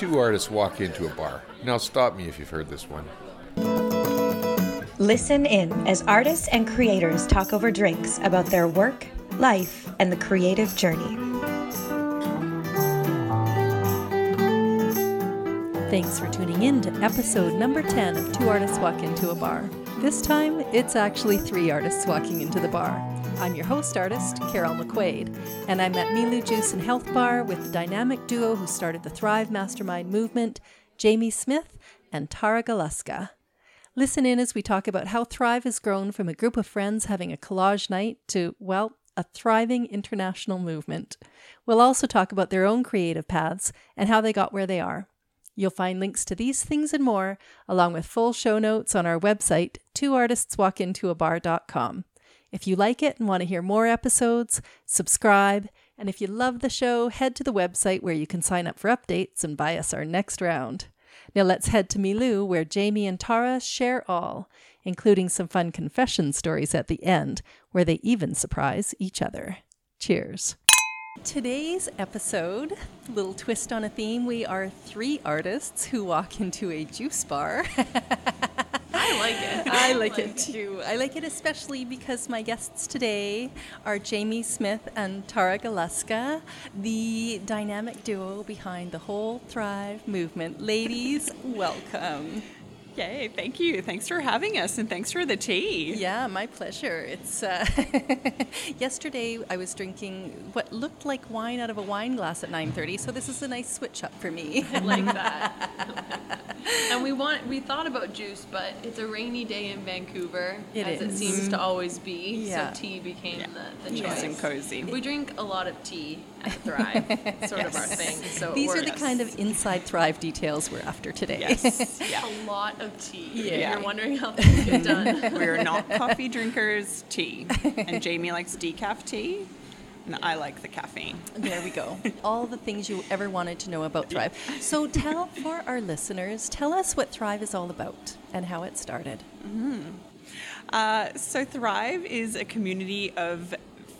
two artists walk into a bar. Now, stop me if you've heard this one. Listen in as artists and creators talk over drinks about their work, life, and the creative journey. Thanks for tuning in to episode number 10 of Two Artists Walk Into a Bar. This time, it's actually three artists walking into the bar. I'm your host artist, Carol McQuaid, and I'm at Milu Juice and Health Bar with the dynamic duo who started the Thrive Mastermind movement, Jamie Smith and Tara Galuska. Listen in as we talk about how Thrive has grown from a group of friends having a collage night to, well, a thriving international movement. We'll also talk about their own creative paths and how they got where they are. You'll find links to these things and more, along with full show notes on our website, twoartistswalkintoabar.com. If you like it and want to hear more episodes, subscribe. And if you love the show, head to the website where you can sign up for updates and buy us our next round. Now let's head to Milu, where Jamie and Tara share all, including some fun confession stories at the end, where they even surprise each other. Cheers. Today's episode, little twist on a theme, we are three artists who walk into a juice bar. I like it. I like it too. I like it especially because my guests today are Jamie Smith and Tara Galuska, the dynamic duo behind the whole Thrive movement. Ladies, welcome. Yay, thank you. Thanks for having us and thanks for the tea. Yeah, my pleasure. It's uh, yesterday I was drinking what looked like wine out of a wine glass at 9:30, so this is a nice switch up for me. I like that. and we want we thought about juice, but it's a rainy day in Vancouver, It as is. it seems to always be. Yeah. So tea became Yeah. the, the Nice choice. and cozy. We drink a lot of tea at Thrive. It's sort of our thing. So These are the kind of inside Thrive details we're after today. Yes. Yeah. a lot of tea. Yeah. You're wondering how things get done. We're not coffee drinkers, tea. And Jamie likes decaf tea, and I like the caffeine. There we go. All the things you ever wanted to know about Thrive. So tell for our listeners, tell us what Thrive is all about and how it started. Uh, so Thrive is a community of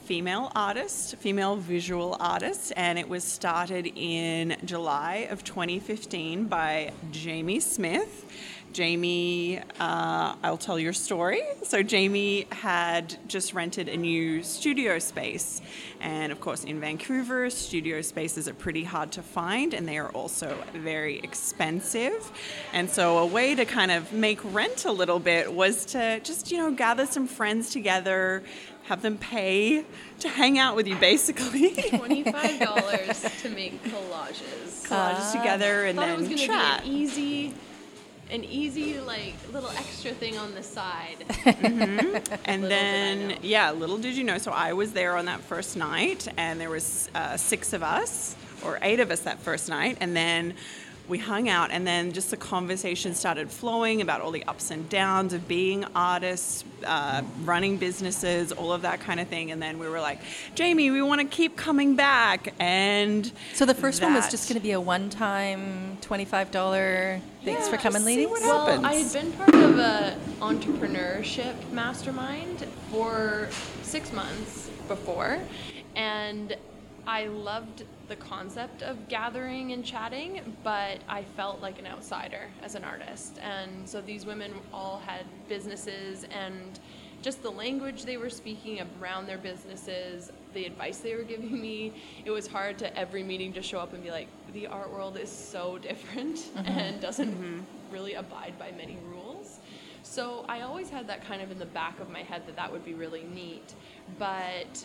female artists, female visual artists, and it was started in July of 2015 by Jamie Smith. Jamie, uh, I'll tell your story. So, Jamie had just rented a new studio space, and of course, in Vancouver, studio spaces are pretty hard to find, and they are also very expensive. And so, a way to kind of make rent a little bit was to just, you know, gather some friends together, have them pay to hang out with you, basically. Twenty-five dollars to make collages. Collages together and thought it was then chat. easy, an easy like little extra thing on the side. and Little did then yeah little did you know so i was there on that first night and there was uh, six of us or eight of us that first night and then we hung out and then just the conversation started flowing about all the ups and downs of being artists uh, running businesses all of that kind of thing and then we were like jamie we want to keep coming back and So the first one was just going to be a one-time $25 thanks for coming just see ladies. what Well, happens. I had been part of a entrepreneurship mastermind for six months before, and I loved the concept of gathering and chatting, but I felt like an outsider as an artist. And so these women all had businesses and just the language they were speaking around their businesses, the advice they were giving me, it was hard to every meeting just show up and be like, the art world is so different mm-hmm. and doesn't mm-hmm. really abide by many rules. So I always had that kind of in the back of my head that that would be really neat, but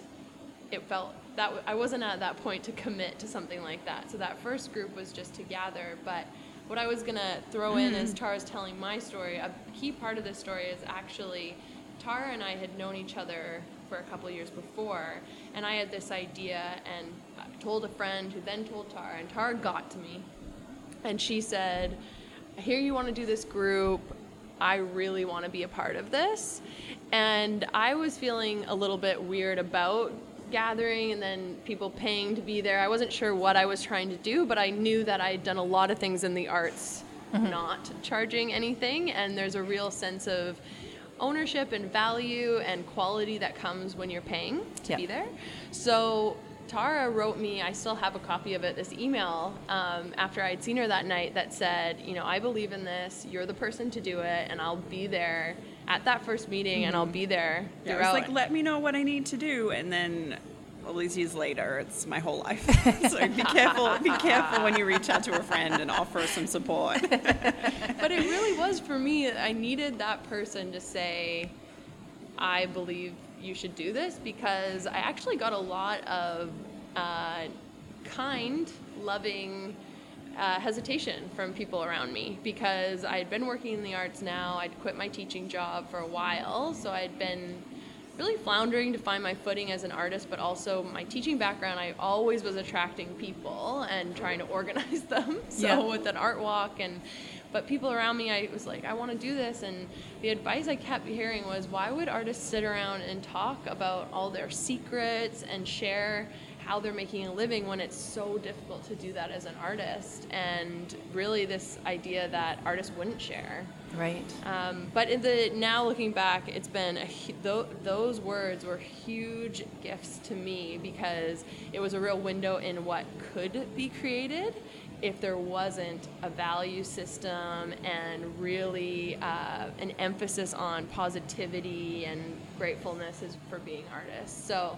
it felt that w- I wasn't at that point to commit to something like that. So that first group was just to gather, but what I was gonna throw in as mm. Tara's telling my story, a key part of this story is actually Tara and I had known each other for a couple years before, and I had this idea and told a friend who then told Tara, and Tara got to me and she said, I hear you want to do this group. I really want to be a part of this. And I was feeling a little bit weird about gathering and then people paying to be there. I wasn't sure what I was trying to do, but I knew that I'd done a lot of things in the arts mm-hmm. not charging anything. And there's a real sense of ownership and value and quality that comes when you're paying to be there. So Tara wrote me, I still have a copy of it, this email um, after I'd seen her that night that said, you know, I believe in this, you're the person to do it, and I'll be there at that first meeting, and I'll be there Yeah, was like, let me know what I need to do, and then all these years later, it's my whole life. so be careful, be careful when you reach out to a friend and offer some support. but it really was for me. I needed that person to say, I believe you should do this because I actually got a lot of uh, kind, loving uh, hesitation from people around me because I had been working in the arts now. I'd quit my teaching job for a while, so I'd been really floundering to find my footing as an artist, but also my teaching background, I always was attracting people and trying to organize them. So Yeah. with an art walk and but people around me, I was like, I want to do this. And the advice I kept hearing was, why would artists sit around and talk about all their secrets and share how they're making a living when it's so difficult to do that as an artist? And really, this idea that artists wouldn't share. Right. Um, but in the now looking back, it's been a, those words were huge gifts to me because it was a real window in what could be created if there wasn't a value system and really uh, an emphasis on positivity and gratefulness for being artists. So.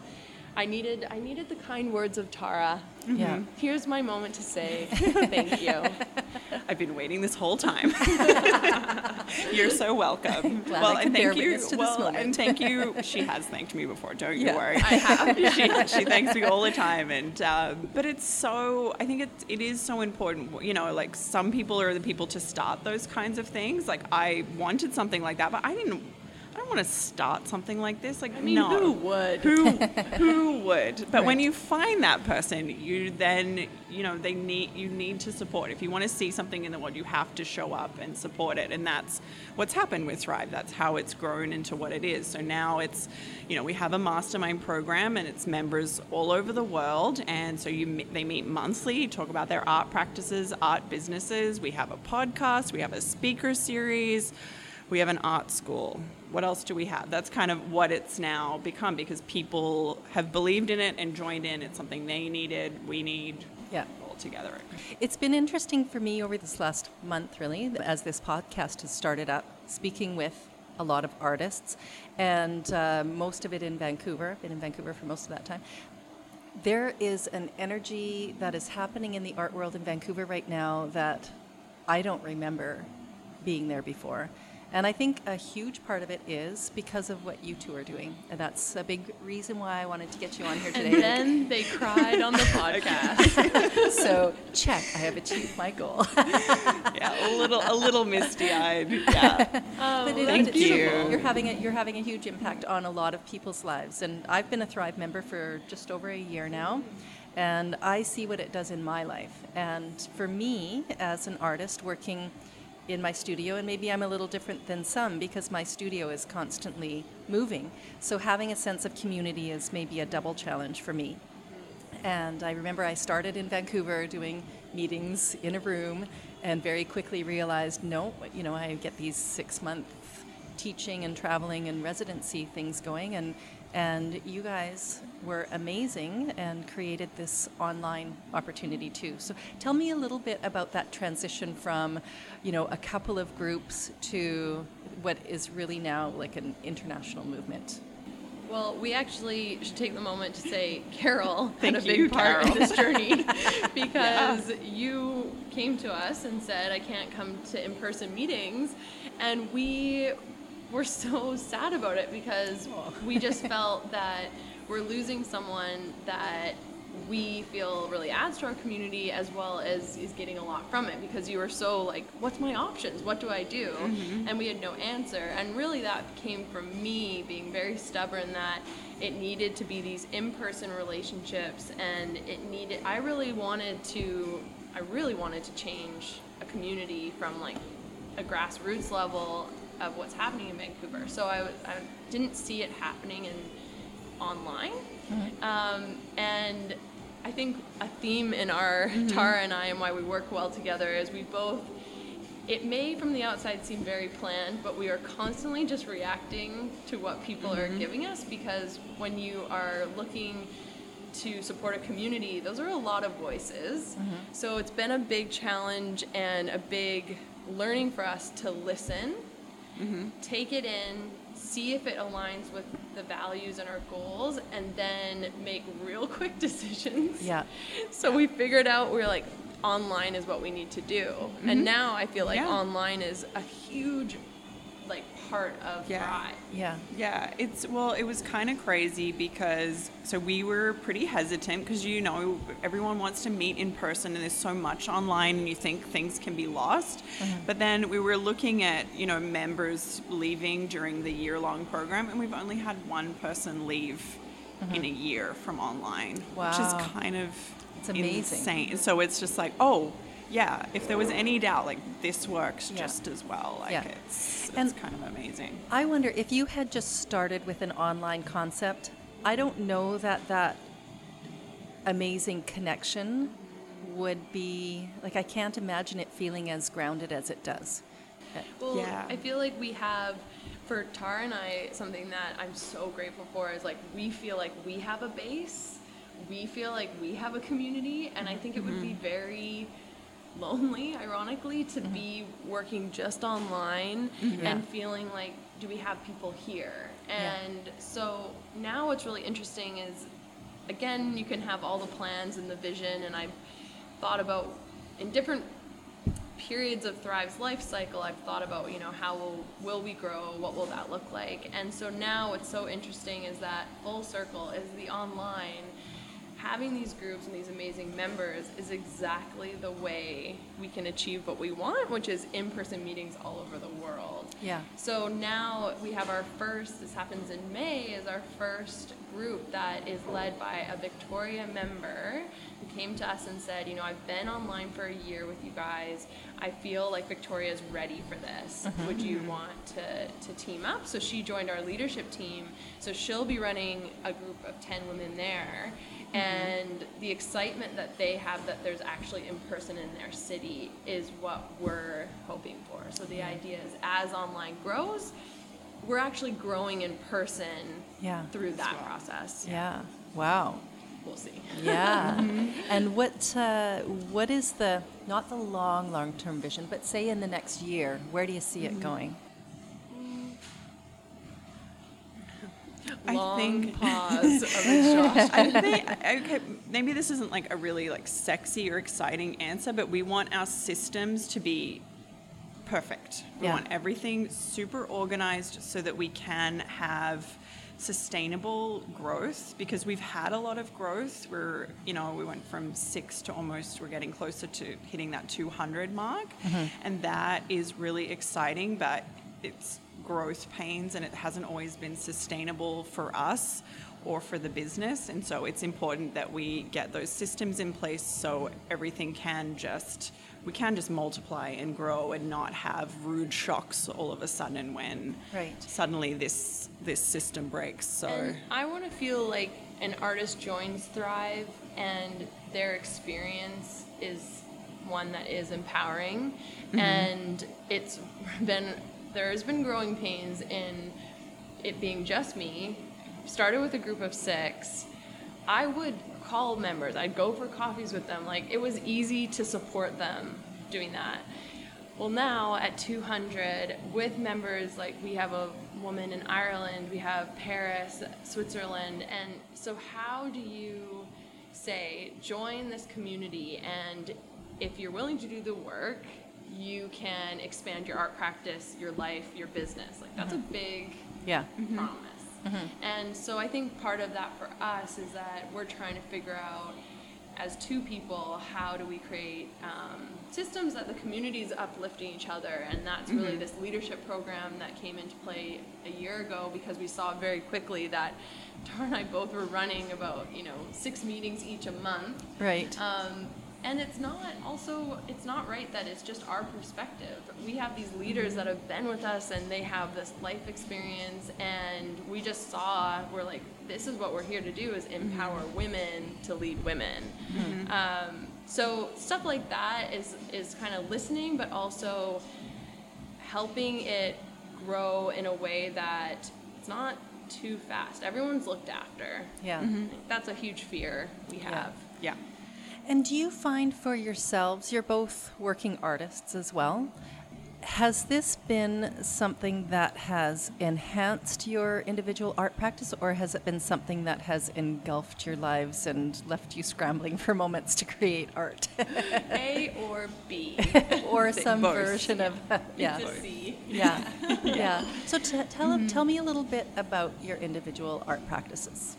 I needed I needed the kind words of Tara. Yeah. Here's my moment to say thank you. I've been waiting this whole time. You're so welcome. Glad well, I and thank you. to well, moment. and thank you. She has thanked me before. Don't you worry. I have. she, she thanks me all the time, and uh, but it's so. I think it it is so important. You know, like some people are the people to start those kinds of things. Like I wanted something like that, but I didn't. I don't want to start something like this. Like, I mean, no. who would? Who who would? But when you find that person, you then you know they need you need to support. If you want to see something in the world, you have to show up and support it, and that's what's happened with Thrive. That's how it's grown into what it is. So now it's, you know, we have a mastermind program, and it's members all over the world, and so you they meet monthly, talk about their art practices, art businesses. We have a podcast, we have a speaker series. We have an art school. What else do we have? That's kind of what it's now become because people have believed in it and joined in. It's something they needed, we need Yeah. all together. It's been interesting for me over this last month, really, as this podcast has started up, speaking with a lot of artists, and uh, most of it in Vancouver. I've been in Vancouver for most of that time. There is an energy that is happening in the art world in Vancouver right now that I don't remember being there before. And I think a huge part of it is because of what you two are doing. And that's a big reason why I wanted to get you on here today. And then they cried on the podcast. so, check, I have achieved my goal. Yeah, a little, a little misty-eyed. Yeah, oh, But it- Thank it's- you. You're having a, you're having a huge impact on a lot of people's lives, and I've been a Thrive member for just over a year now, and I see what it does in my life. And for me, as an artist working in my studio, and maybe I'm a little different than some because my studio is constantly moving. So having a sense of community is maybe a double challenge for me. And I remember I started in Vancouver doing meetings in a room and very quickly realized no, you know, I get these six month teaching and traveling and residency things going and and you guys were amazing and created this online opportunity too. So tell me a little bit about that transition from, you know, a couple of groups to what is really now like an international movement. Well, we actually should take the moment to say Carol had a big you, part Carol. in this journey because you came to us and said, I can't come to in person meetings. And we were so sad about it because oh. we just felt that we're losing someone that we feel really adds to our community as well as is getting a lot from it because you were so like what's my options? What do i do? Mm-hmm. And we had no answer. And really that came from me being very stubborn that it needed to be these in-person relationships and it needed i really wanted to i really wanted to change a community from like a grassroots level of what's happening in vancouver so i, I didn't see it happening in online. Mm-hmm. Um, and I think a theme in our mm-hmm. Tara and I and why we work well together is we both. It may from the outside seem very planned, but we are constantly just reacting to what people are mm-hmm. giving us because when you are looking to support a community, those are a lot of voices. So it's been a big challenge and a big learning for us to listen, Mm-hmm. take it in, see if it aligns with the values and our goals, and then make real quick decisions. Yeah. So we figured out we are like, online is what we need to do. And mm-hmm. now I feel like Yeah. online is a huge like part of Yeah. Thrive. Yeah. Yeah, it's well, it was kind of crazy because so we were pretty hesitant because you know everyone wants to meet in person and there's so much online and you think things can be lost. Mm-hmm. But then we were looking at you know members leaving during the year long program and we've only had one person leave mm-hmm. in a year from online, which is kind of It's amazing. insane. So it's just like oh. Yeah, if there was any doubt, like this works Yeah. just as well. Like Yeah. it's, it's And- kind of amazing. I wonder if you had just started with an online concept, I don't know that that amazing connection would be like I can't imagine it feeling as grounded as it does. Well, Yeah. I feel like we have, for Tara and I, something that I'm so grateful for is like we feel like we have a base, we feel like we have a community, and I think it would be Mm-hmm. very lonely, ironically, to be working just online Mm-hmm. Yeah. and feeling like, do we have people here? Yeah. And so now what's really interesting is, again, you can have all the plans and the vision, and I've thought about in different periods of Thrive's life cycle, I've thought about, you know, how will, will we grow? What will that look like? And so now what's so interesting is that full circle is the online. Having these groups and these amazing members is exactly the way we can achieve what we want, which is in person meetings all over the world. Yeah. So now we have our first, this happens in May, is our first group that is led by a Victoria member who came to us and said, you know, I've been online for a year with you guys. I feel like Victoria is ready for this. Mm-hmm. Would you want to, to team up? So she joined our leadership team. So she'll be running a group of 10 women there. Mm-hmm. And the excitement that they have that there's actually in person in their city is what we're hoping for. So the idea is as online grows, we're actually growing in person Yeah. through that process. Yeah. Wow. We'll see. Yeah. Mm-hmm. and what uh, what is the not the long long term vision, but say in the next year, where do you see it mm-hmm. going? I think- pause of exhaustion. I think okay, maybe this isn't like a really like sexy or exciting answer, but we want our systems to be perfect. We Yeah. want everything super organized so that we can have sustainable growth because we've had a lot of growth. We're, you know, we went from 6 to almost we're getting closer to hitting that 200 mark. Mm-hmm. And that is really exciting, but it's growth pains and it hasn't always been sustainable for us or for the business. And so it's important that we get those systems in place so everything can just we can just multiply and grow and not have rude shocks all of a sudden when Right. suddenly this this system breaks. So And I want to feel like an artist joins Thrive and their experience is one that is empowering. Mm-hmm. And it's been, there has been growing pains in it being just me. Started with a group of six. I would call members, I'd go for coffees with them. Like, it was easy to support them doing that. Well, now at 200, with members like we have a woman in Ireland, we have Paris, Switzerland, and so how do you say join this community and if you're willing to do the work, you can expand your art practice, your life, your business. Like that's a big Yeah. promise. And so I think part of that for us is that we're trying to figure out, as two people, how do we create um, systems that the community is uplifting each other. And that's really this leadership program that came into play a year ago because we saw very quickly that Tara and I both were running about, you know, six meetings each a month. Right. Um, and it's not also it's not right that it's just our perspective. We have these leaders that have been with us and they have this life experience and we just saw we're like this is what we're here to do is mm-hmm. empower women to lead women. Mm-hmm. Um, so stuff like that is is kind of listening but also helping it grow in a way that it's not too fast. Everyone's looked after. Yeah. Like, mm-hmm. That's a huge fear we have. Yeah. And do you find for yourselves, you're both working artists as well, has this been something that has enhanced your individual art practice, or has it been something that has engulfed your lives and left you scrambling for moments to create art? A or B. or some both. version of yeah. To C. Yeah, yeah. So t- tell mm-hmm. tell me a little bit about your individual art practices.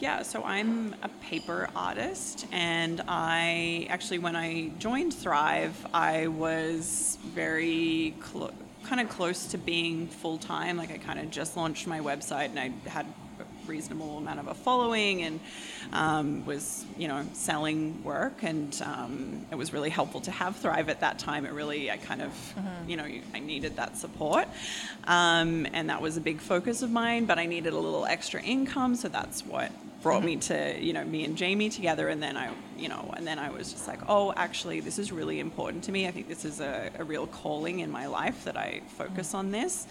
Yeah, so I'm a paper artist, and I actually, when I joined Thrive, I was very clo- kind of close to being full time. Like, I kind of just launched my website, and I had a reasonable amount of a following, and um, was, you know, selling work, and um, it was really helpful to have Thrive at that time. It really, I kind of, you know, I needed that support, um, and that was a big focus of mine. But I needed a little extra income, so that's what brought me mm-hmm. to you know me and Jamie together and then I you know and then I was just like oh actually this is really important to me. I think this is a, a real calling in my life that I focus mm-hmm. on this.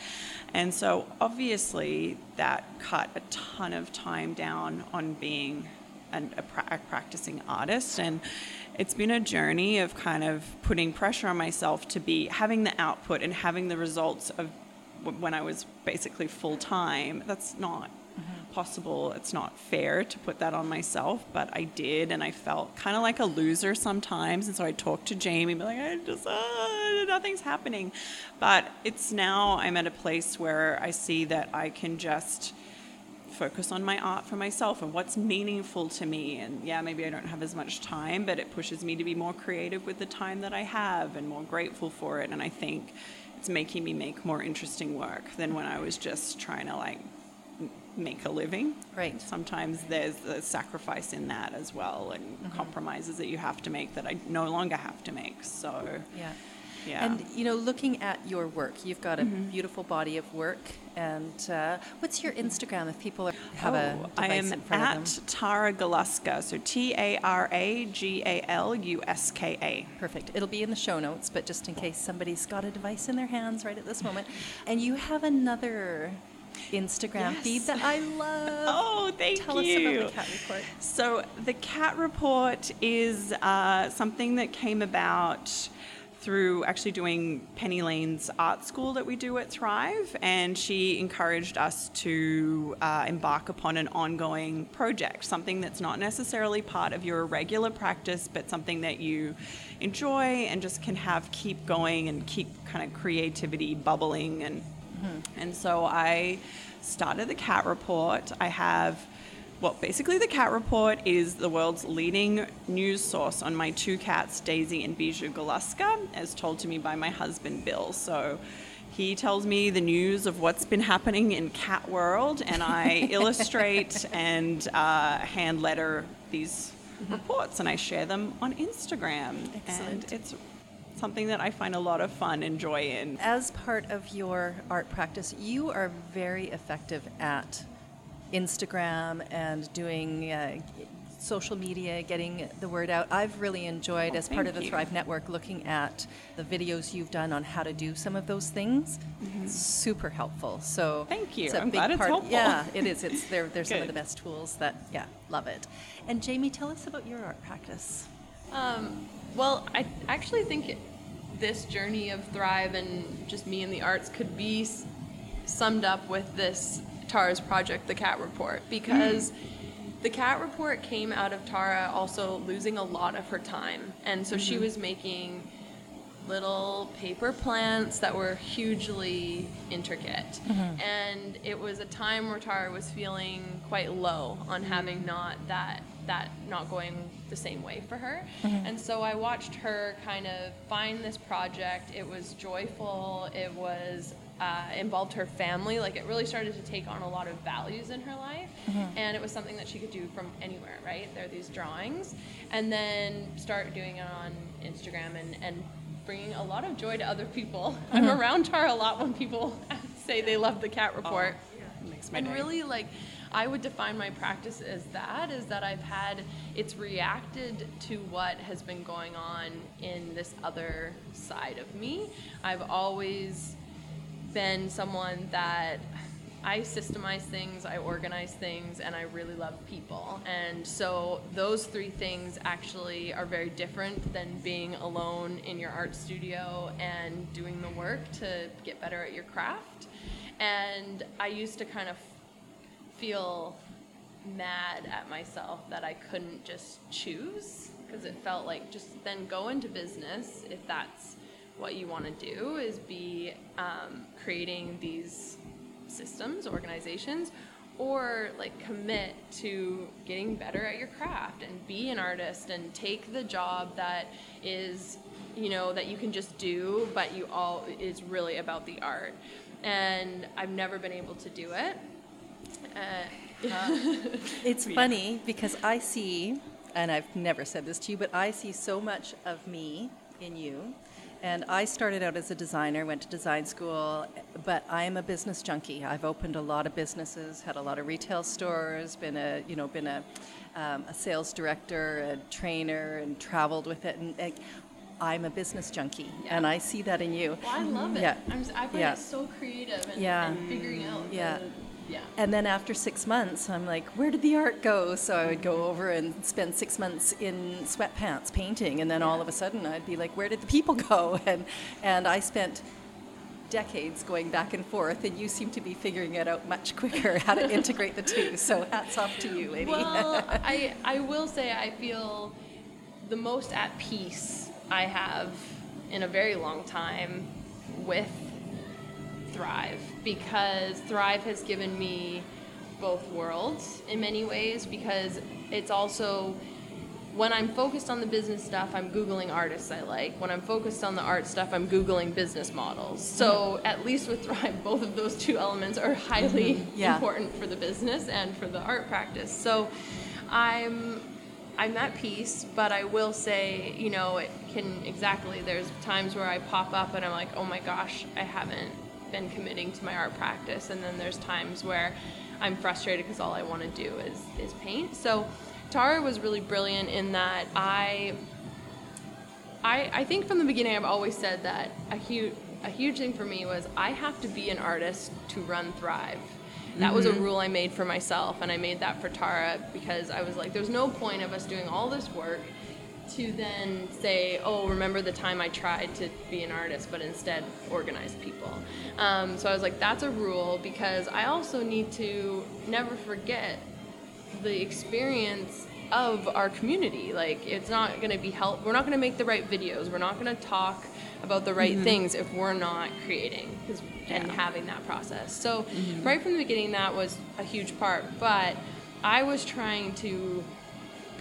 And so obviously that cut a ton of time down on being an, a, pra- a practicing artist. And it's been a journey of kind of putting pressure on myself to be having the output and having the results of when I was basically full time. That's not possible. It's not fair to put that on myself, but I did, and I felt kind of like a loser sometimes. And so I talked to Jamie, be like, I just, uh, nothing's happening. But it's now I'm at a place where I see that I can just focus on my art for myself and what's meaningful to me. And yeah, maybe I don't have as much time, but it pushes me to be more creative with the time that I have and more grateful for it. And I think it's making me make more interesting work than when I was just trying to like make a living. Right. Sometimes there's a sacrifice in that as well and compromises that you have to make that I no longer have to make. So Yeah. Yeah. And you know, looking at your work, you've got a beautiful body of work. And uh, what's your Instagram if people are, have a Oh, device I am at? Tara Galuska, so T A R A G A L U S K A. Perfect. It'll be in the show notes, but just in case somebody's got a device in their hands right at this moment. And you have another Instagram Yes. feed that I love. Oh, thank Tell you. us about the cat report. So the cat report is uh, something that came about through actually doing Penny Lane's art school that we do at Thrive, and she encouraged us to uh, embark upon an ongoing project, something that's not necessarily part of your regular practice, but something that you enjoy and just can have keep going and keep kind of creativity bubbling and and so I started the cat report. I have well, basically, the cat report is the world's leading news source on my two cats, Daisy and Bijou Galuska, as told to me by my husband, Bill. So he tells me the news of what's been happening in cat world, and I illustrate and uh, hand letter these reports, and I share them on Instagram. Excellent. And it's something that I find a lot of fun and joy in. As part of your art practice, you are very effective at Instagram and doing uh, social media, getting the word out. I've really enjoyed, Oh, as part of thank the you. Thrive Network, looking at the videos you've done on how to do some of those things. Super helpful. So Mm-hmm. Thank you. It's a I'm big glad it's part. helpful. Yeah, it is. It's they're, they're some of the best tools that yeah, love it. And Jamie, tell us about your art practice. Um, well, I actually think it, this journey of Thrive and just me and the arts could be s- summed up with this Tara's project, the Cat Report, because mm. the Cat Report came out of Tara also losing a lot of her time. And so she mm-hmm. was making little paper plants that were hugely intricate. Mm-hmm. And it was a time where Tara was feeling quite low on having not that that not going the same way for her. Mm-hmm. And so I watched her kind of find this project. It was joyful. It was uh, involved her family. Like it really started to take on a lot of values in her life, mm-hmm. and it was something that she could do from anywhere. Right there, are these drawings, and then start doing it on Instagram and and bringing a lot of joy to other people. I'm mm-hmm. around Tara a lot when people say they love the cat report. It makes my And day. really, like, I would define my practice as that is that I've had, it's reacted to what has been going on in this other side of me. I've always been someone that I systemize things, I organize things, and I really love people. And so those three things actually are very different than being alone in your art studio and doing the work to get better at your craft. And I used to kind of feel mad at myself that I couldn't just choose because it felt like just then go into business if that's what you want to do is be um, creating these systems, organizations, or like commit to getting better at your craft and be an artist and take the job that is you know that you can just do but you all is really about the art and i've never been able to do it uh, It's funny because I see, and I've never said this to you, but I see so much of me in you. And I started out as a designer, went to design school, but I am a business junkie. I've opened a lot of businesses, had a lot of retail stores, been a you know been a, um, a sales director, a trainer, and traveled with it. And, and I'm a business junkie, and I see that in you. Well, I love it. Yeah. I'm, I find Yeah. it so creative and, Yeah. and figuring out. Yeah. The, yeah. And then after six months, I'm like, where did the art go? So I would go over and spend six months in sweatpants painting, and then all of a sudden I'd be like, where did the people go? And and I spent decades going back and forth, and you seem to be figuring it out much quicker how to integrate the two. So hats off to you, lady. Well, I, I will say I feel the most at peace I have in a very long time with Thrive because Thrive has given me both worlds in many ways because it's also when I'm focused on the business stuff, I'm Googling artists I like. When I'm focused on the art stuff, I'm Googling business models. So mm-hmm. at least with Thrive, both of those two elements are highly mm-hmm. Yeah. important for the business and for the art practice. So I'm I'm at peace, but I will say, you know, it can exactly there's times where I pop up and I'm like, "Oh my gosh, I haven't been committing to my art practice." And then there's times where I'm frustrated because all I want to do is is paint. So Tara was really brilliant in that I I, I think from the beginning I've always said that a huge a huge thing for me was I have to be an artist to run Thrive. That was a mm-hmm. rule I made for myself, and I made that for Tara because I was like, there's no point of us doing all this work to then say, oh, remember the time I tried to be an artist, but instead organize people. Um, so I was like, that's a rule because I also need to never forget the experience of our community. Like, it's not going to be help. We're not going to make the right videos. We're not going to talk about the right things if we're not creating and having that process. So, right from the beginning, that was a huge part. But I was trying to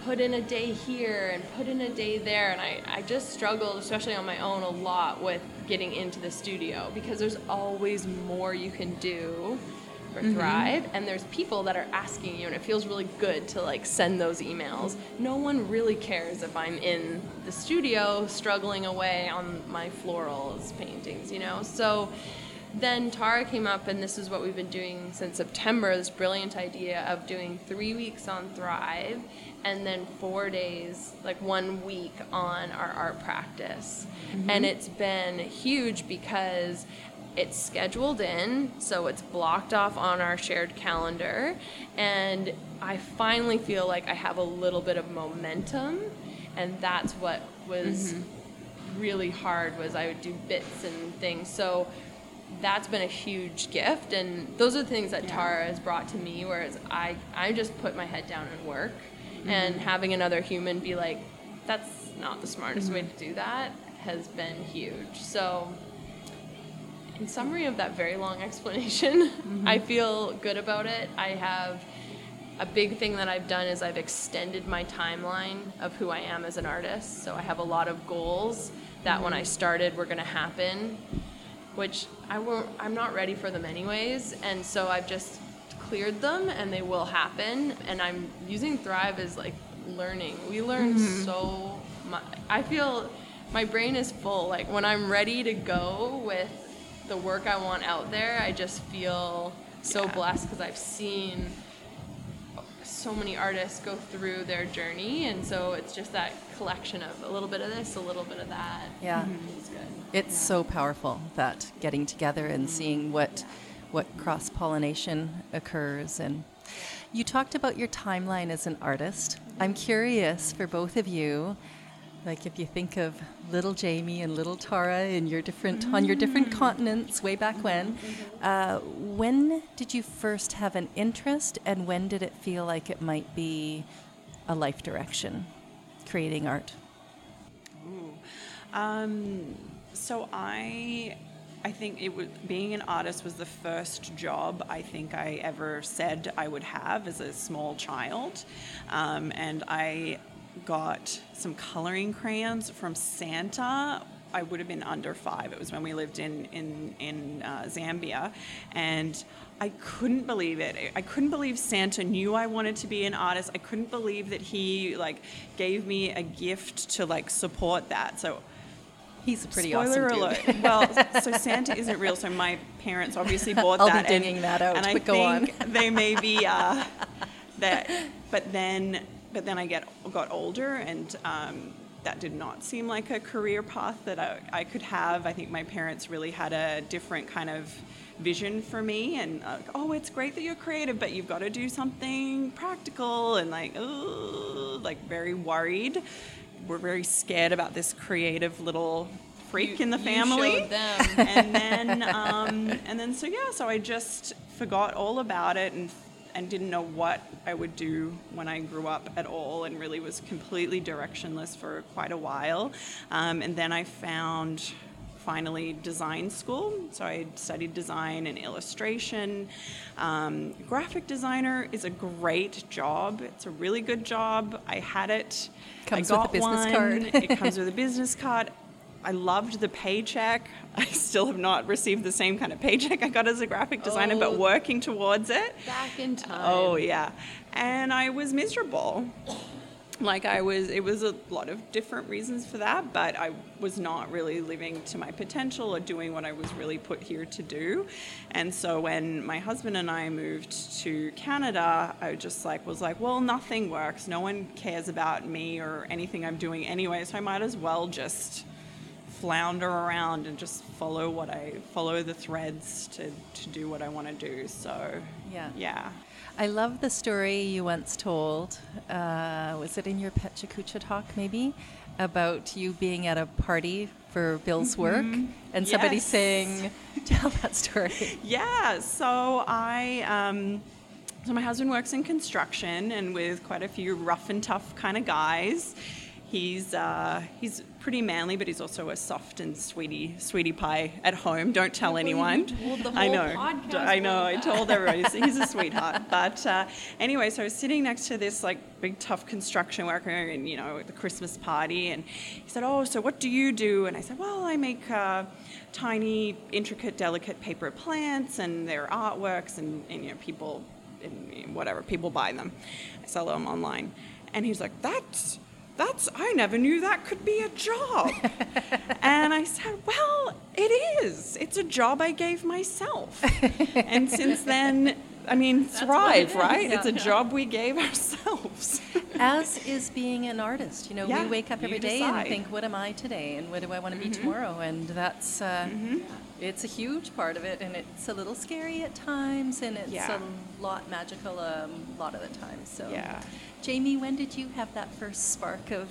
put in a day here and put in a day there. And I, I just struggled especially on my own a lot with getting into the studio because there's always more you can do for mm-hmm. thrive. And there's people that are asking you and it feels really good to like send those emails. No one really cares if i'm in the studio struggling away on my florals paintings you know? So then Tara came up, and this is what we've been doing since September this brilliant idea of doing three weeks on Thrive and then four days, like one week on our art practice. Mm-hmm. And it's been huge because it's scheduled in, so it's blocked off on our shared calendar. And I finally feel like I have a little bit of momentum, and that's what was mm-hmm. really hard was I would do bits and things. So that's been a huge gift and those are the things that Tara has brought to me whereas I I just put my head down and work and mm-hmm. having another human be like that's not the smartest way mm-hmm. to do that has been huge. So in summary of that very long explanation, I mm-hmm. feel good about it. I have a big thing that I've done is I've extended my timeline of who I am as an artist. So I have a lot of goals that when I started were going to happen, which I won't. I'm not ready for them anyways, and so I've just cleared them, and they will happen. And I'm using Thrive as like learning. We learn mm-hmm. so much. I feel my brain is full. Like when I'm ready to go with the work I want out there, I just feel so blessed because I've seen so many artists go through their journey, and so it's just that collection of a little bit of this, a little bit of that. Yeah. It's good. It's so powerful that getting together and mm-hmm. seeing what what cross pollination occurs. And you talked about your timeline as an artist. I'm curious for both of you, like if you think of little Jamie and little Tara in your different on your different continents way back when, uh, when did you first have an interest, and when did it feel like it might be a life direction, creating art? Um, so I, I think it was being an artist was the first job I think I ever said I would have as a small child, um, and I got some coloring crayons from Santa. I would have been under five. It was when we lived in in in uh, Zambia, and I couldn't believe it. I couldn't believe Santa knew I wanted to be an artist. I couldn't believe that he like gave me a gift to like support that. So He's a pretty Spoiler awesome alert. dude. well, so Santa isn't real. So my parents obviously bought I'll be that. dinging and, that out, And I go on. think they may be uh, that. But then, but then I get got older, and um, that did not seem like a career path that I, I could have. I think my parents really had a different kind of vision for me and uh, oh it's great that you're creative but you've got to do something practical and like oh like very worried we're very scared about this creative little freak You- in the family. and then um, and then so yeah so i just forgot all about it and and didn't know what i would do when i grew up at all and really was completely directionless for quite a while. Um, and then i found finally design school so i studied design and illustration um, graphic designer is a great job it's a really good job i had it Comes I with a got business one. card. it comes with a business card I loved the paycheck. I still have not received the same kind of paycheck I got as a graphic designer, Oh. but working towards it. Back in time. Oh yeah, and I was miserable. Like I was, it was a lot of different reasons for that, but I was not really living to my potential or doing what I was really put here to do. And so when my husband and I moved to Canada, I just like was like, well, nothing works. No one cares about me or anything I'm doing anyway, so I might as well just flounder around and just follow what I follow the threads to, to do what I want to do. So Yeah. yeah. I love the story you once told. Uh, was it in your Pechakucha talk, maybe? About you being at a party for Bill's work and somebody Yes. saying, Tell that story. Yeah, so I, um, so my husband works in construction and with quite a few rough and tough kind of guys. He's uh, he's pretty manly, but he's also a soft and sweetie sweetie pie at home. Don't tell anyone. I know. I know. I told everybody. He's, he's a sweetheart. But uh, anyway, so I was sitting next to this like big tough construction worker, and you know, at the Christmas party, and he said, "Oh, so what do you do?" And I said, "Well, I make." Uh, tiny, intricate, delicate paper plants, and they're artworks, and, and you know, people, and whatever, people buy them. I sell them online. And he's like, "That's, that's, I never knew that could be a job." and I said, "Well, it is. It's a job I gave myself." and since then. I mean, what it thrive, right? yeah. It's a job we gave ourselves. As is being an artist. You know, Yeah, we wake up you every day and think, What am I today? And what do I want to be mm-hmm. tomorrow? And that's, uh, mm-hmm. it's a huge part of it. And it's a little scary at times, and it's Yeah. a lot magical a lot of the time. So, Yeah. Jamie, when did you have that first spark of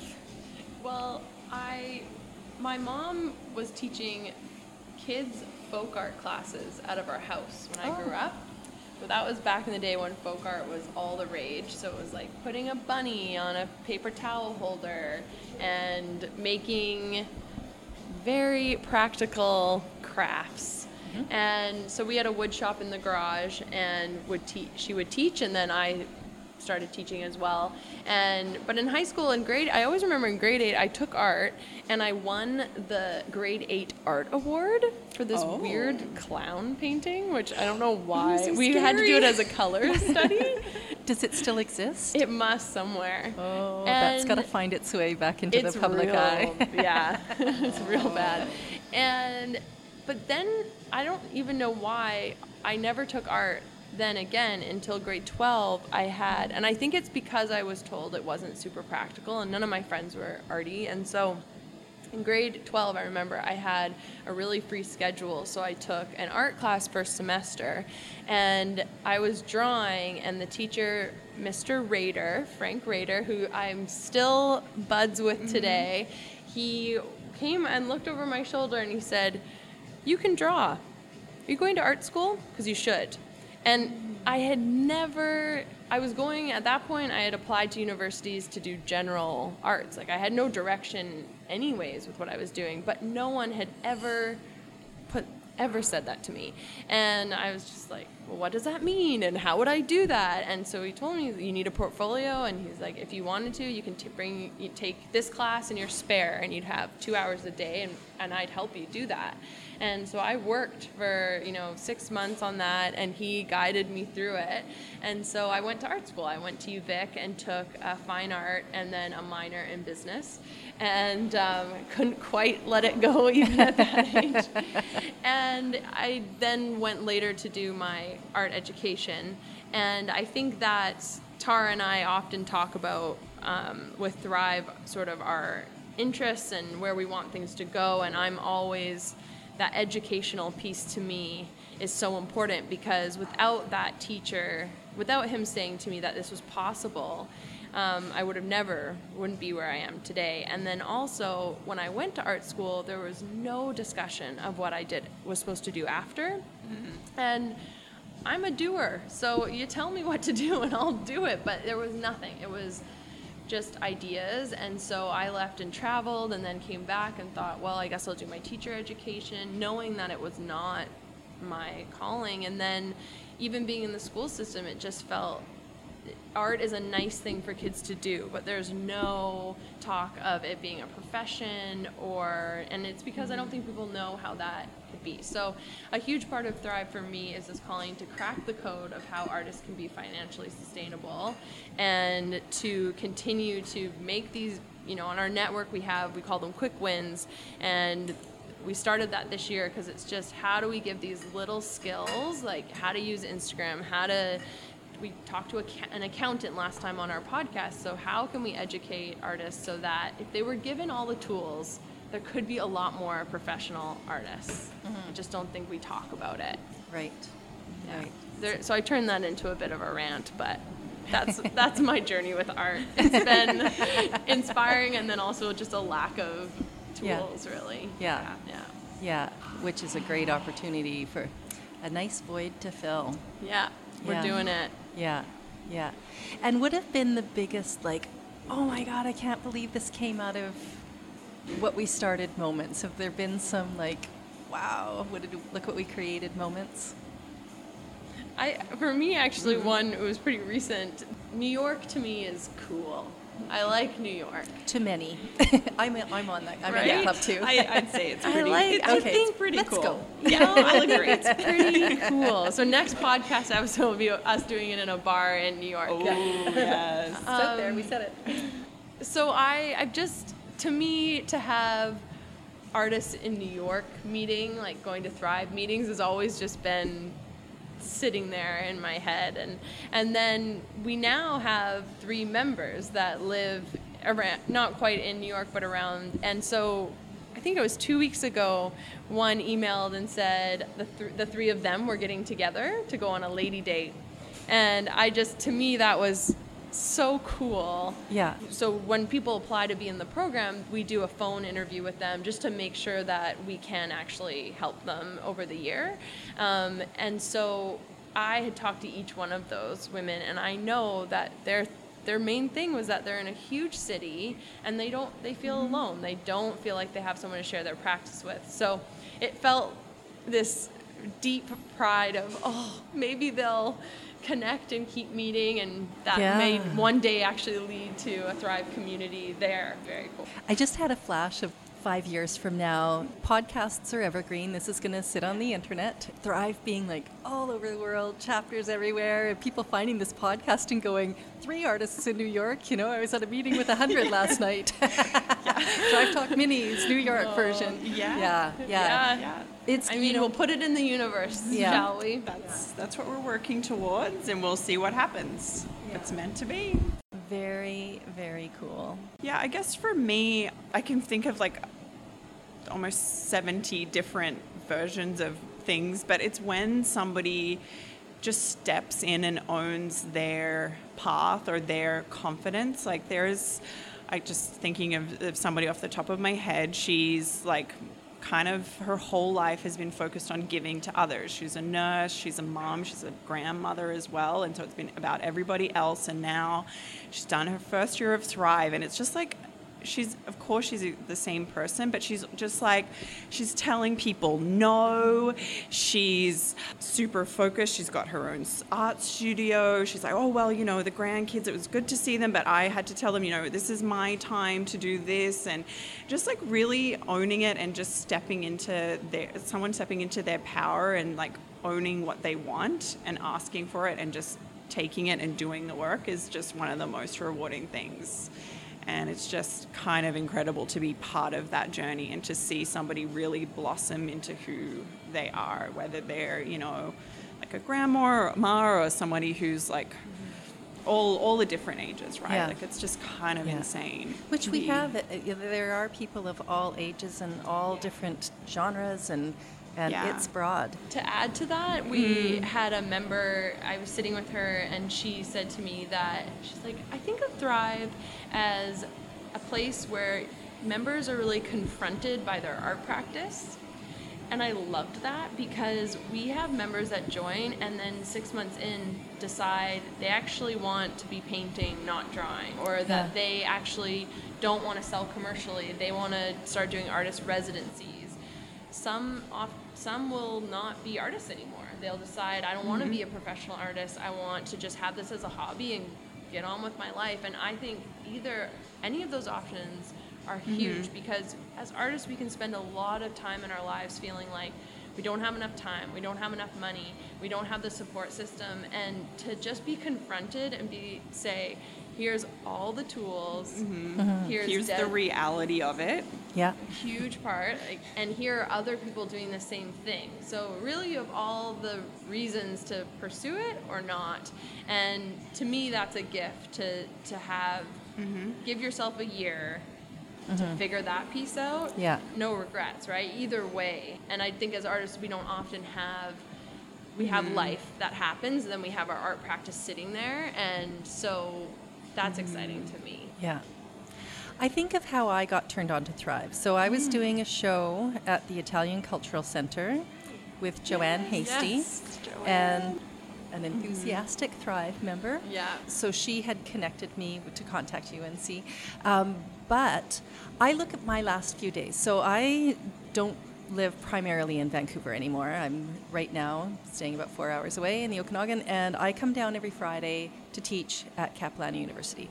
Well, I, my mom was teaching kids folk art classes out of our house when I grew oh. up. But that was back in the day when folk art was all the rage. So it was like putting a bunny on a paper towel holder and making very practical crafts. Mm-hmm. And so we had a wood shop in the garage and would teach she would teach and then I started teaching as well. And but in high school in grade I always remember in grade 8 I took art and I won the grade 8 art award for this Oh. weird clown painting which I don't know why. so we had to do it as a color study. Does it still exist? it must somewhere. oh, that's got to find its way back into the public real, eye. yeah, it's real bad. And but then I don't even know why I never took art then again until grade 12 I had and I think it's because I was told it wasn't super practical and none of my friends were arty and so in grade 12, I remember I had a really free schedule, so I took an art class first semester, and I was drawing, and the teacher, Mr. Rader, Frank Rader, who I'm still buds with mm-hmm. today, he came and looked over my shoulder and he said, You can draw. Are you going to art school? Because you should. And I had never, I was going, at that point, I had applied to universities to do general arts. Like, I had no direction, anyways, with what I was doing, but no one had ever put, ever said that to me. And I was just like, well, what does that mean? And how would I do that? And so he told me, you need a portfolio. And he's like, if you wanted to, you can t- bring, you take this class in your spare, and you'd have two hours a day, and, and I'd help you do that. And so I worked for, you know, six months on that, and he guided me through it. And so I went to art school. I went to UVic and took a fine art and then a minor in business. And um, couldn't quite let it go even at that age. And I then went later to do my art education. And I think that Tara and I often talk about um, with Thrive sort of our interests and where we want things to go. And I'm always that educational piece to me is so important because without that teacher, without him saying to me that this was possible, um, I would have never wouldn't be where I am today. And then also when I went to art school, there was no discussion of what I did was supposed to do after, mm-hmm. and I'm a doer, so you tell me what to do and I'll do it. But there was nothing. It was just ideas. And so I left and traveled and then came back and thought, well, I guess I'll do my teacher education, knowing that it was not my calling. And then even being in the school system, it just felt art is a nice thing for kids to do, but there's no talk of it being a profession or, and it's because I don't think people know how that could be. So, a huge part of Thrive for me is this calling to crack the code of how artists can be financially sustainable and to continue to make these, you know, on our network we have, we call them quick wins, and we started that this year because it's just how do we give these little skills like how to use Instagram, how to we talked to a, an accountant last time on our podcast. So how can we educate artists so that if they were given all the tools, there could be a lot more professional artists. Mm-hmm. I just don't think we talk about it. Right. Yeah. Right. There, so I turned that into a bit of a rant, but that's that's my journey with art. It's been inspiring, and then also just a lack of tools, yeah. really. Yeah. yeah. Yeah. Yeah. Which is a great opportunity for a nice void to fill. Yeah. We're yeah. doing it. Yeah, yeah. And would have been the biggest, like, oh my God, I can't believe this came out of what we started moments? Have there been some, like, wow, what did, look what we created moments? I, for me, actually, mm-hmm. one, it was pretty recent. New York to me is cool. I like New York. To many. I'm, I'm on that. I'm right? in that club too. I, would say it's pretty. I like. It's, okay. I think pretty Let's cool. Go. Yeah, I'll agree. It's pretty cool. So next podcast episode will be us doing it in a bar in New York. Oh yes. Um, there. We said it. So I, I've just to me to have artists in New York meeting, like going to Thrive meetings, has always just been sitting there in my head. And and then we now have three members that live around not quite in New York but around. And so I think it was two weeks ago one emailed and said the, th- the three of them were getting together to go on a lady date. And I just to me that was so cool. Yeah. So when people apply to be in the program, we do a phone interview with them just to make sure that we can actually help them over the year. Um, and so I had talked to each one of those women, and I know that their their main thing was that they're in a huge city and they don't they feel mm-hmm. alone. They don't feel like they have someone to share their practice with. So it felt this deep pride of oh maybe they'll connect and keep meeting and that yeah. may one day actually lead to a thrive community there very cool i just had a flash of five years from now podcasts are evergreen this is going to sit on the internet thrive being like all over the world chapters everywhere and people finding this podcast and going three artists in new york you know i was at a meeting with a hundred last night Thrive Talk Minis, New York oh, version. Yeah. Yeah. Yeah. yeah. yeah. It's, I mean, you know, we'll put it in the universe, yeah. shall we? That's that's what we're working towards, and we'll see what happens. Yeah. It's meant to be. Very, very cool. Yeah, I guess for me, I can think of like almost 70 different versions of things, but it's when somebody just steps in and owns their path or their confidence. Like there's, I just thinking of, of somebody off the top of my head, she's like kind of her whole life has been focused on giving to others. She's a nurse, she's a mom, she's a grandmother as well, and so it's been about everybody else. And now she's done her first year of Thrive, and it's just like she's of course she's the same person but she's just like she's telling people no. She's super focused. She's got her own art studio. She's like oh well you know the grandkids it was good to see them but i had to tell them you know this is my time to do this and just like really owning it and just stepping into their someone stepping into their power and like owning what they want and asking for it and just taking it and doing the work is just one of the most rewarding things and it's just kind of incredible to be part of that journey and to see somebody really blossom into who they are, whether they're, you know, like a grandma or a ma or somebody who's like all, all the different ages, right? Yeah. Like it's just kind of Yeah. insane. Which we have. uh, uh, There are people of all ages and all different genres, and and Yeah. it's broad. To add to that, we mm. had a member, I was sitting with her, and she said to me that she's like, I think of Thrive as a place where members are really confronted by their art practice. And I loved that because we have members that join and then six months in decide they actually want to be painting, not drawing, or that Yeah. they actually don't want to sell commercially. They want to start doing artist residencies some off, some will not be artists anymore. They'll decide I don't want to mm-hmm. be a professional artist. I want to just have this as a hobby and get on with my life. And I think either any of those options are mm-hmm. huge because as artists we can spend a lot of time in our lives feeling like we don't have enough time, we don't have enough money, we don't have the support system and to just be confronted and be say here's all the tools. Mm-hmm. Uh-huh. Here's, Here's the reality of it. Yeah. huge part like, and here are other people doing the same thing. So really you have all the reasons to pursue it or not and to me that's a gift to to have. Mm-hmm. Give yourself a year to mm-hmm. figure that piece out. Yeah. no regrets right? Either way. And i think as artists we don't often have we have life that happens and then we have our art practice sitting there. And so that's exciting to me Yeah. I think of how I got turned on to Thrive. So I was doing a show at the Italian Cultural Center with Joanne Hasty Yes, and an enthusiastic Thrive member. Yeah. So she had connected me to contact UNC. Um, but I look at my last few days. So I don't live primarily in Vancouver anymore. I'm right now staying about four hours away in the Okanagan, and I come down every Friday to teach at Capilano University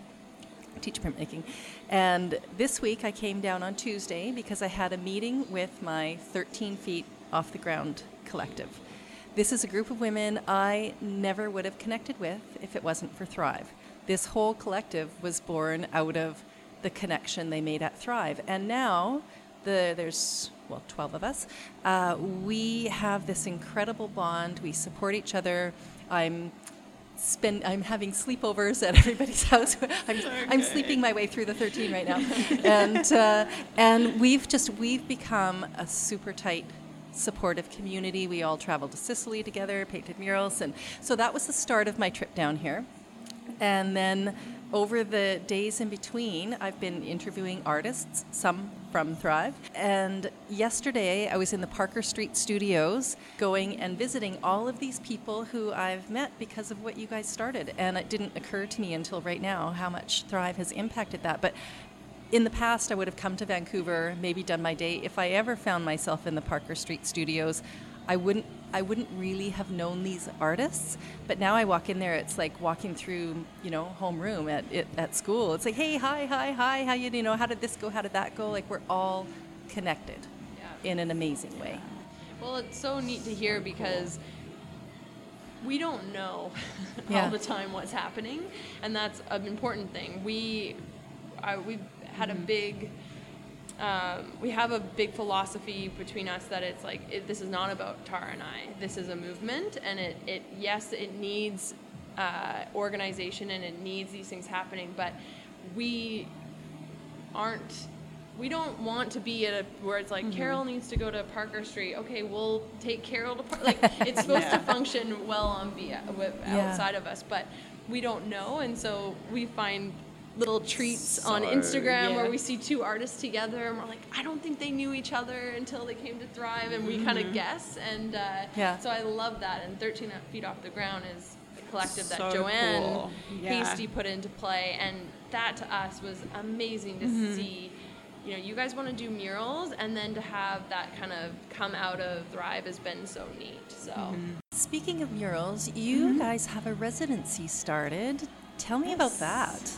teach printmaking. And this week I came down on Tuesday because I had a meeting with my 13 feet off the ground collective. This is a group of women I never would have connected with if it wasn't for Thrive. This whole collective was born out of the connection they made at Thrive. And now the, there's, well, 12 of us. Uh, we have this incredible bond. We support each other. I'm spend I'm having sleepovers at everybody's house. I'm, I'm sleeping my way through the 13 right now, and uh, and we've just we've become a super tight supportive community. We all traveled to Sicily together, painted murals, and so that was the start of my trip down here. And then over the days in between, I've been interviewing artists, some from Thrive. And yesterday, I was in the Parker Street studios going and visiting all of these people who I've met because of what you guys started. And it didn't occur to me until right now how much Thrive has impacted that. But in the past, I would have come to Vancouver, maybe done my day. If I ever found myself in the Parker Street studios, I wouldn't I wouldn't really have known these artists. But now I walk in there, it's like walking through, you know, homeroom at it, at school. It's like, hey, hi, hi, hi, how you, you know, how did this go? How did that go? Like we're all connected Yeah. in an amazing way. Well, it's so neat to hear because we don't know Yeah. all the time what's happening, and that's an important thing. We, I, we've had a mm-hmm. big, um, we have a big philosophy between us that it's like it, this is not about Tara and I. This is a movement, and it, it yes, it needs uh, organization and it needs these things happening, but we aren't we don't want to be at a where it's like Mm-hmm. Carol needs to go to Parker Street. Okay, we'll take Carol to Par-. like it's supposed Yeah. to function well on be with Yeah. outside of us, but we don't know, and so we find little treats on So, Instagram where we see two artists together, and we're like, I don't think they knew each other until they came to Thrive, and we Mm-hmm. kind of guess, and uh, Yeah. so I love that. And 13 Feet Off the Ground is a collective that Joanne cool. Yeah. Hasty put into play, and that to us was amazing to Mm-hmm. see. You know, you guys want to do murals, and then to have that kind of come out of Thrive has been so neat. So Mm-hmm. Speaking of murals, you guys have a residency started. Tell me about that.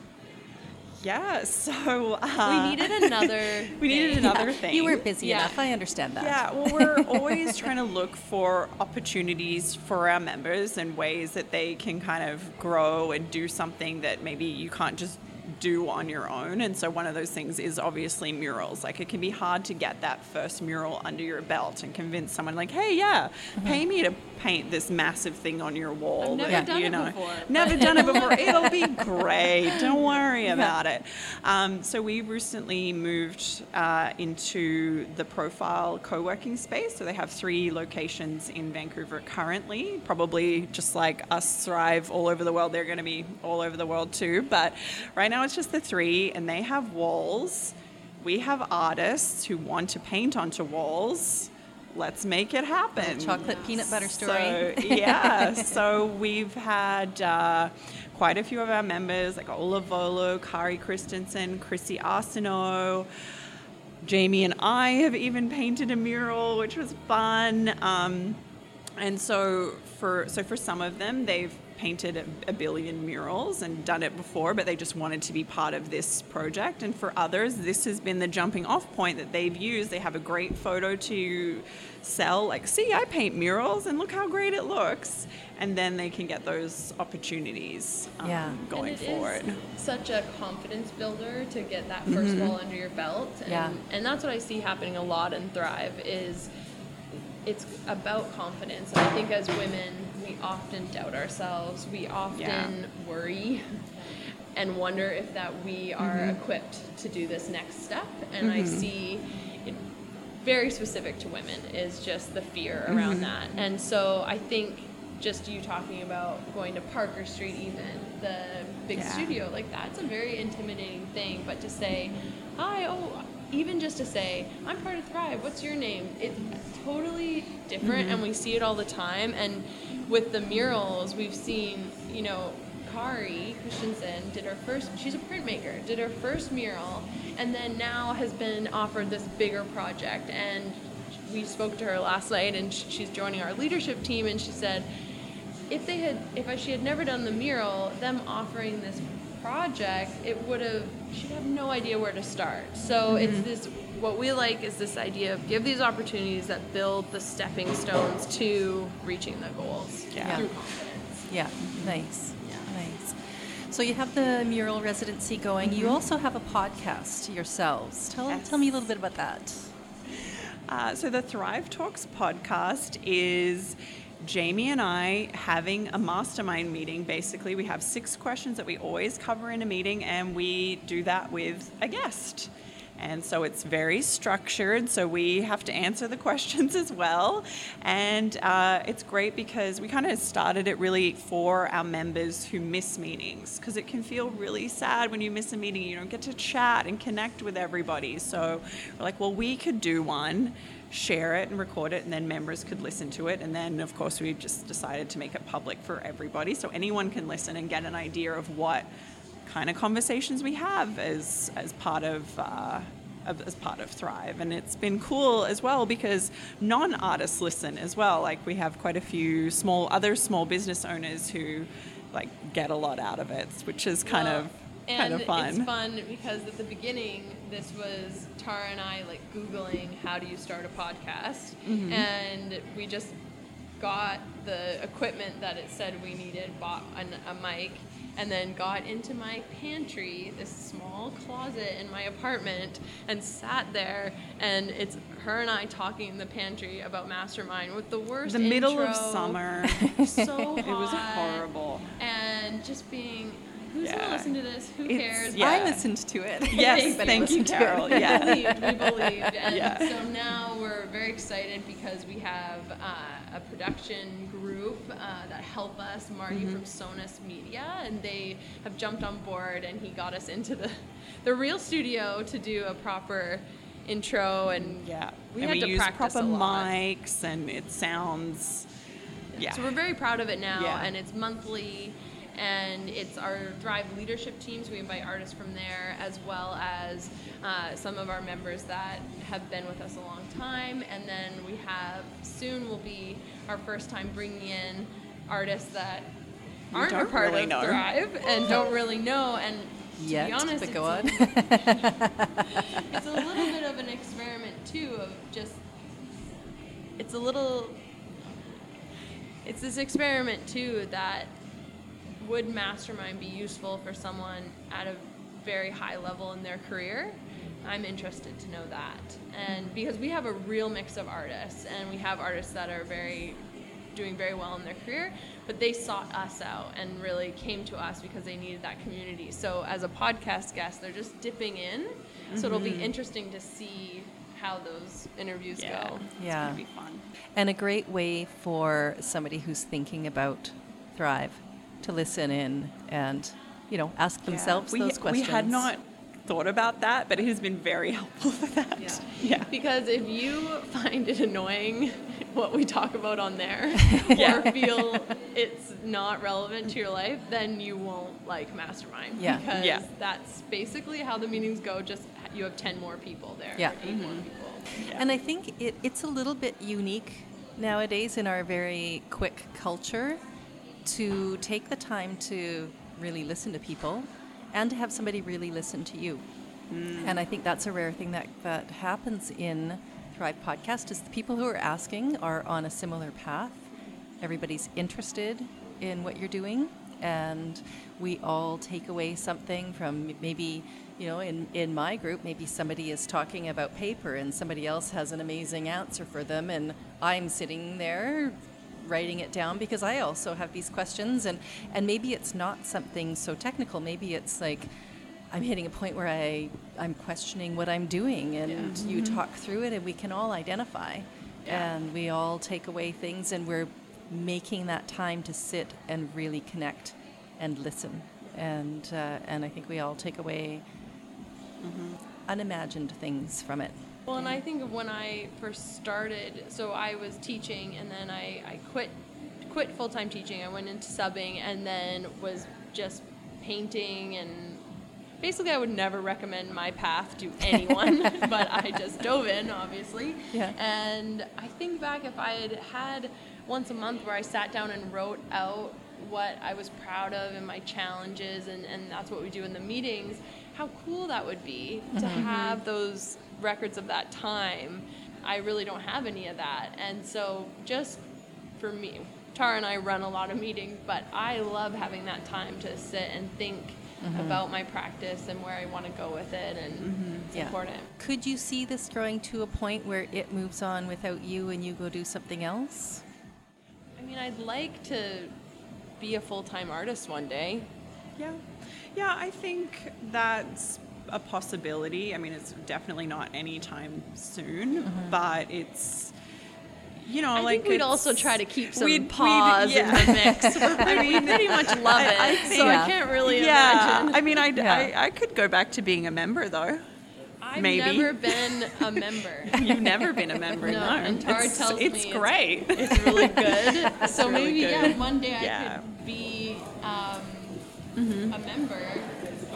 Yeah, so uh, we needed another. we needed thing. another thing. You weren't busy Yeah. enough. I understand that. Yeah, well, we're always trying to look for opportunities for our members and ways that they can kind of grow and do something that maybe you can't just do on your own. And so one of those things is obviously murals. Like it can be hard to get that first mural under your belt and convince someone like, "Hey, yeah, pay me to paint this massive thing on your wall." I've never that, done you it know, before, Never done it before. It'll be great. Don't worry about it. Um, so we recently moved uh, into the Profile co-working space. So they have three locations in Vancouver currently. Probably just like us thrive all over the world. They're going to be all over the world too. But right now it's just the three, and they have walls. We have artists who want to paint onto walls. Let's make it happen. Chocolate peanut butter story. So, yeah, so we've had uh, quite a few of our members, like Ola Volo, Kari Christensen, Chrissy Arsenault. Jamie and I have even painted a mural, which was fun. Um, and so for so for some of them, they've painted a, a billion murals and done it before, but they just wanted to be part of this project. And for others, this has been the jumping off point that they've used. They have a great photo to sell, like, see, I paint murals and look how great it looks. And then they can get those opportunities um, Yeah. going and it is forward. such a confidence builder to get that 1st wall under your belt. And, Yeah. and that's what I see happening a lot in Thrive is it's about confidence. And I think as women, we often doubt ourselves. We often Yeah. worry and wonder if that we are mm-hmm. equipped to do this next step. And I mm-hmm. see it very specific to women is just the fear around mm-hmm. that. And so I think just you talking about going to Parker Street even the big Yeah. studio like that's a very intimidating thing but to say hi oh even just to say i'm part of thrive what's your name? It's totally different mm-hmm. and we see it all the time. And with the murals we've seen you know Kari Christensen did her first, she's a printmaker, did her first mural, and then now has been offered this bigger project. And we spoke to her last night, and she's joining our leadership team, and she said, if they had, if she had never done the mural, them offering this project, it would have, she'd have no idea where to start. So it's this, what we like is this idea of give these opportunities that build the stepping stones to reaching the goals Yeah. through confidence. Yeah, nice. Nice. So you have the mural residency going. You also have a podcast yourselves. Tell, Yes. tell me a little bit about that. Uh, so the Thrive Talks podcast is Jamie and I having a mastermind meeting. Basically, we have six questions that we always cover in a meeting, and we do that with a guest. And so it's very structured, so we have to answer the questions as well. And uh, it's great because we kind of started it really for our members who miss meetings, because it can feel really sad when you miss a meeting. You don't get to chat and connect with everybody. So we're like, well, we could do one, share it and record it, and then members could listen to it. And then, of course, we just decided to make it public for everybody so anyone can listen and get an idea of what kind of conversations we have as as part of. Uh, as part of Thrive, and it's been cool as well because non-artists listen as well. Like we have quite a few small other small business owners who like get a lot out of it, which is kind Well, of kind of and fun. It's fun because at the beginning, this was Tara and I like Googling how do you start a podcast, Mm-hmm. and we just got the equipment that it said we needed, bought an, a mic, and then got into my pantry, this small closet in my apartment, and sat there. And it's her and I talking in the pantry about Mastermind with the worst. the middle of summer. so hot, it was horrible. and just being who's Yeah. gonna listen to this? Who It's- cares? yeah. I listened to it. Yes, Everybody thank you, listened to. Carol. Yeah. we believed, we believed. And Yeah. so now we're very excited because we have uh, a production group uh, that help us, Marty Mm-hmm. from Sonus Media, and they have jumped on board and he got us into the, the real studio to do a proper intro and Yeah. we and had we to use practice proper a lot. mics and it sounds yeah. So we're very proud of it now, Yeah. and it's monthly, and it's our Thrive leadership teams. We invite artists from there, as well as uh, some of our members that have been with us a long time. And then we have soon will be our first time bringing in artists that aren't a part really of know. Thrive and don't really know. And to Yet, be honest, it's go a- on. it's a little bit of an experiment too of just it's a little it's this experiment too that would mastermind be useful for someone at a very high level in their career i'm interested to know that and because we have a real mix of artists and we have artists that are very doing very well in their career but they sought us out and really came to us because they needed that community so as a podcast guest they're just dipping in so it'll be mm-hmm. interesting to see how those interviews yeah. go It's Yeah. gonna be fun. And a great way for somebody who's thinking about Thrive to listen in and, you know, ask Yeah. themselves we, those questions. We had not thought about that, but it has been very helpful for that. Yeah. Yeah. Because if you find it annoying what we talk about on there Yeah. or feel it's not relevant to your life, then you won't like Mastermind. Yeah. Because Yeah. that's basically how the meetings go, just you have 10 more people there. Yeah. or 8 more mm-hmm. people. And I think it, it's a little bit unique nowadays in our very quick culture to take the time to really listen to people and to have somebody really listen to you. Mm. And I think that's a rare thing that, that happens in Thrive Podcast is the people who are asking are on a similar path. Everybody's interested in what you're doing and we all take away something from maybe you know in, in my group maybe somebody is talking about paper and somebody else has an amazing answer for them and i'm sitting there writing it down because i also have these questions and and maybe it's not something so technical. Maybe it's like i'm hitting a point where i i'm questioning what i'm doing and you talk through it and we can all identify. Yeah. and we all take away things and we're making that time to sit and really connect and listen. And uh, and I think we all take away unimagined things from it. Well, and I think of when I first started, so I was teaching and then I, I quit quit full time teaching. I went into subbing and then was just painting and basically I would never recommend my path to anyone, but I just dove in, obviously. Yeah. And I think back if I had had once a month where I sat down and wrote out what I was proud of and my challenges, and, and that's what we do in the meetings, how cool that would be to mm-hmm. have those records of that time. I really don't have any of that. And so, just for me, Tara and I run a lot of meetings, but I love having that time to sit and think mm-hmm. about my practice and where I want to go with it, and it's Yeah. important. Could you see this growing to a point where it moves on without you and you go do something else? I mean, I'd like to be a full time artist one day. Yeah. Yeah, I think that's a possibility. I mean, it's definitely not anytime soon, but it's, you know, I like. think we'd also try to keep some we'd- we'd- pause yeah. in the mix. I mean, we pretty much love it, I so think- I can't really yeah. imagine. I mean, I'd, Yeah. I, I could go back to being a member, though. I've maybe. never been a member. You've never been a member, No, no. and Tara it's, tells it's me it's- great. It's really good. so really maybe good. yeah, one day I could be um, a member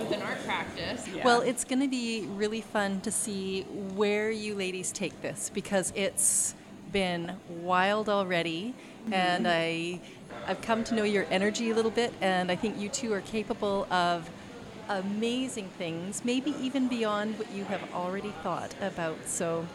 with an art practice. Yeah. Well, it's going to be really fun to see where you ladies take this because it's been wild already, mm-hmm. and I, I've come to know your energy a little bit, and I think you two are capable of amazing things, maybe even beyond what you have already thought about. So,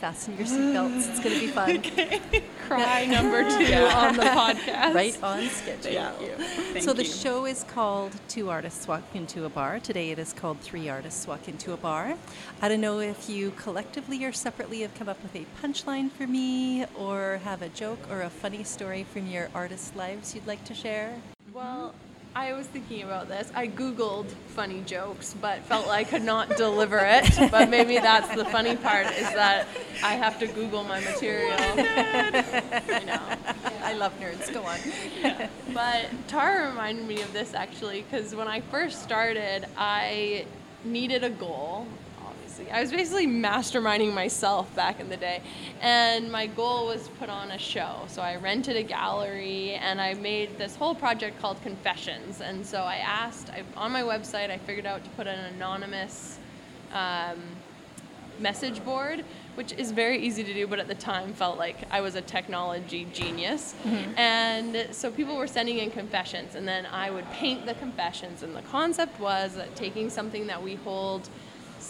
fasten your seatbelts; it's going to be fun. Cry number two on the podcast. Right on schedule. Yeah. Thank so the you. show is called Two Artists Walk Into a Bar. Today it is called Three Artists Walk Into a Bar. I don't know if you collectively or separately have come up with a punchline for me or have a joke or a funny story from your artist lives you'd like to share. Well, I was thinking about this. I Googled funny jokes, but felt like I could not deliver it. But maybe that's the funny part is that I have to Google my material. Oh I know. I love nerds. Go on. But Tara reminded me of this actually because when I first started, I needed a goal. I was basically masterminding myself back in the day, and my goal was to put on a show. So I rented a gallery and I made this whole project called Confessions. And so I asked I, on my website, I figured out to put an anonymous. Um, message board, which is very easy to do, but at the time felt like I was a technology genius. And so people were sending in confessions, and then I would paint the confessions. And the concept was that taking something that we hold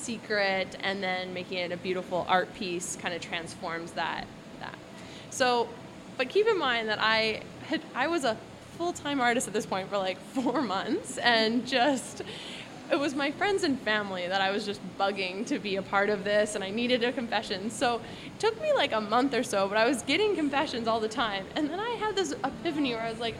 secret and then making it a beautiful art piece kind of transforms that. That. So, but keep in mind that I had I was a full-time artist at this point for like four months, and just it was my friends and family that I was just bugging to be a part of this, and I needed a confession. So it took me like a month or so, but I was getting confessions all the time. And then I had this epiphany where I was like,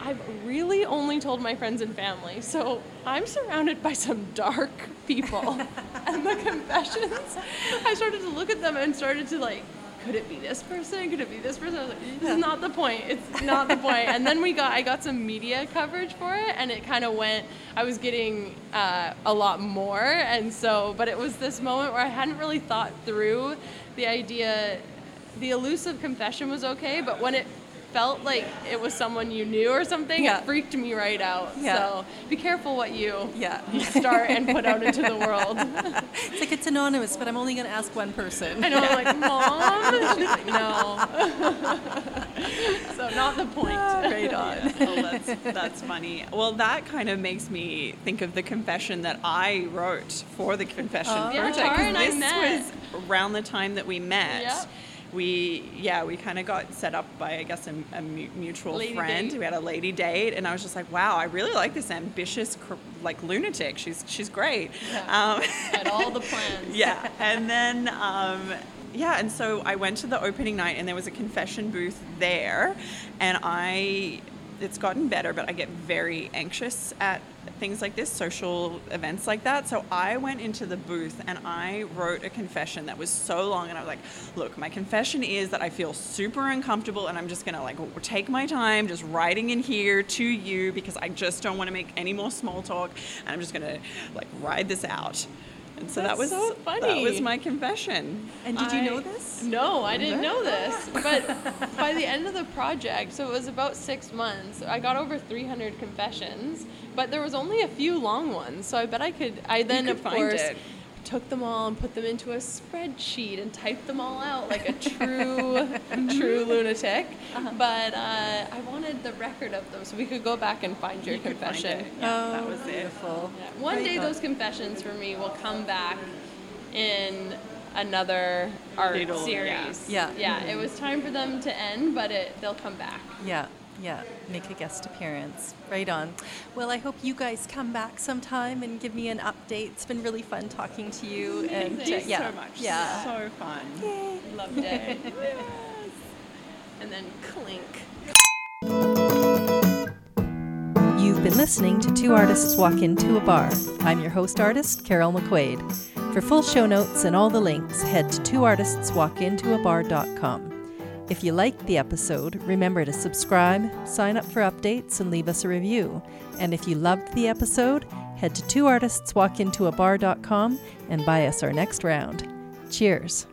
I've really only told my friends and family. So I'm surrounded by some dark people. and the confessions, I started to look at them and started to like, could it be this person? Could it be this person? I was like, this is not the point. It's not the point. And then we got, I got some media coverage for it, and it kind of went. I was getting uh, a lot more, and so, but it was this moment where I hadn't really thought through the idea. The elusive confession was okay, but when it felt like it was someone you knew or something, Yeah. it freaked me right out. Yeah. So be careful what you Yeah. start and put out into the world. It's like it's anonymous, but I'm only going to ask one person. I know, I'm like, Mom? She's like, no. so not the point. right on. Oh, that's, that's funny. Well, that kind of makes me think of the confession that I wrote for the confession Oh. Yeah, Tara and I this met. was around the time that we met. Yep. We yeah we kind of got set up by I guess a, a mutual Lady friend. date. We had a lady date, and I was just like, wow, I really like this ambitious cr- like lunatic. She's she's great. Um, Had all the plans. yeah and then um, yeah and so i went to the opening night and there was a confession booth there and i it's gotten better but i get very anxious at things like this social events like that. So i went into the booth and i wrote a confession that was so long and i was like look my confession is that i feel super uncomfortable and i'm just gonna like take my time just writing in here to you because i just don't want to make any more small talk and i'm just gonna like ride this out and so that was so that funny. was my confession. And did you know this? No, I didn't know this. But by the end of the project, so it was about six months, I got over 300 confessions, but there was only a few long ones. So I bet I could, I then, could of course, it. Took them all and put them into a spreadsheet and typed them all out like a true, true lunatic. Uh-huh. But uh, I wanted the record of them so we could go back and find your You could find confession. it. Yeah, that Oh, was beautiful. Yeah. One day those confessions for me will come back in another art It'll- series. yeah. Yeah. It was time for them to end, but it they'll come back. Yeah, yeah. Make a guest appearance. Right on. Well, I hope you guys come back sometime and give me an update. It's been really fun talking to you. And Thank you uh, yeah, so much. Yeah. So fun. Loved it. And then clink. You've been listening to Two Artists Walk Into a Bar. I'm your host artist, Carol McQuaid. For full show notes and all the links, head to twoartistswalkintoabar.com. If you liked the episode, remember to subscribe, sign up for updates, and leave us a review. And if you loved the episode, head to twoartistswalkintoabar.com and buy us our next round. Cheers.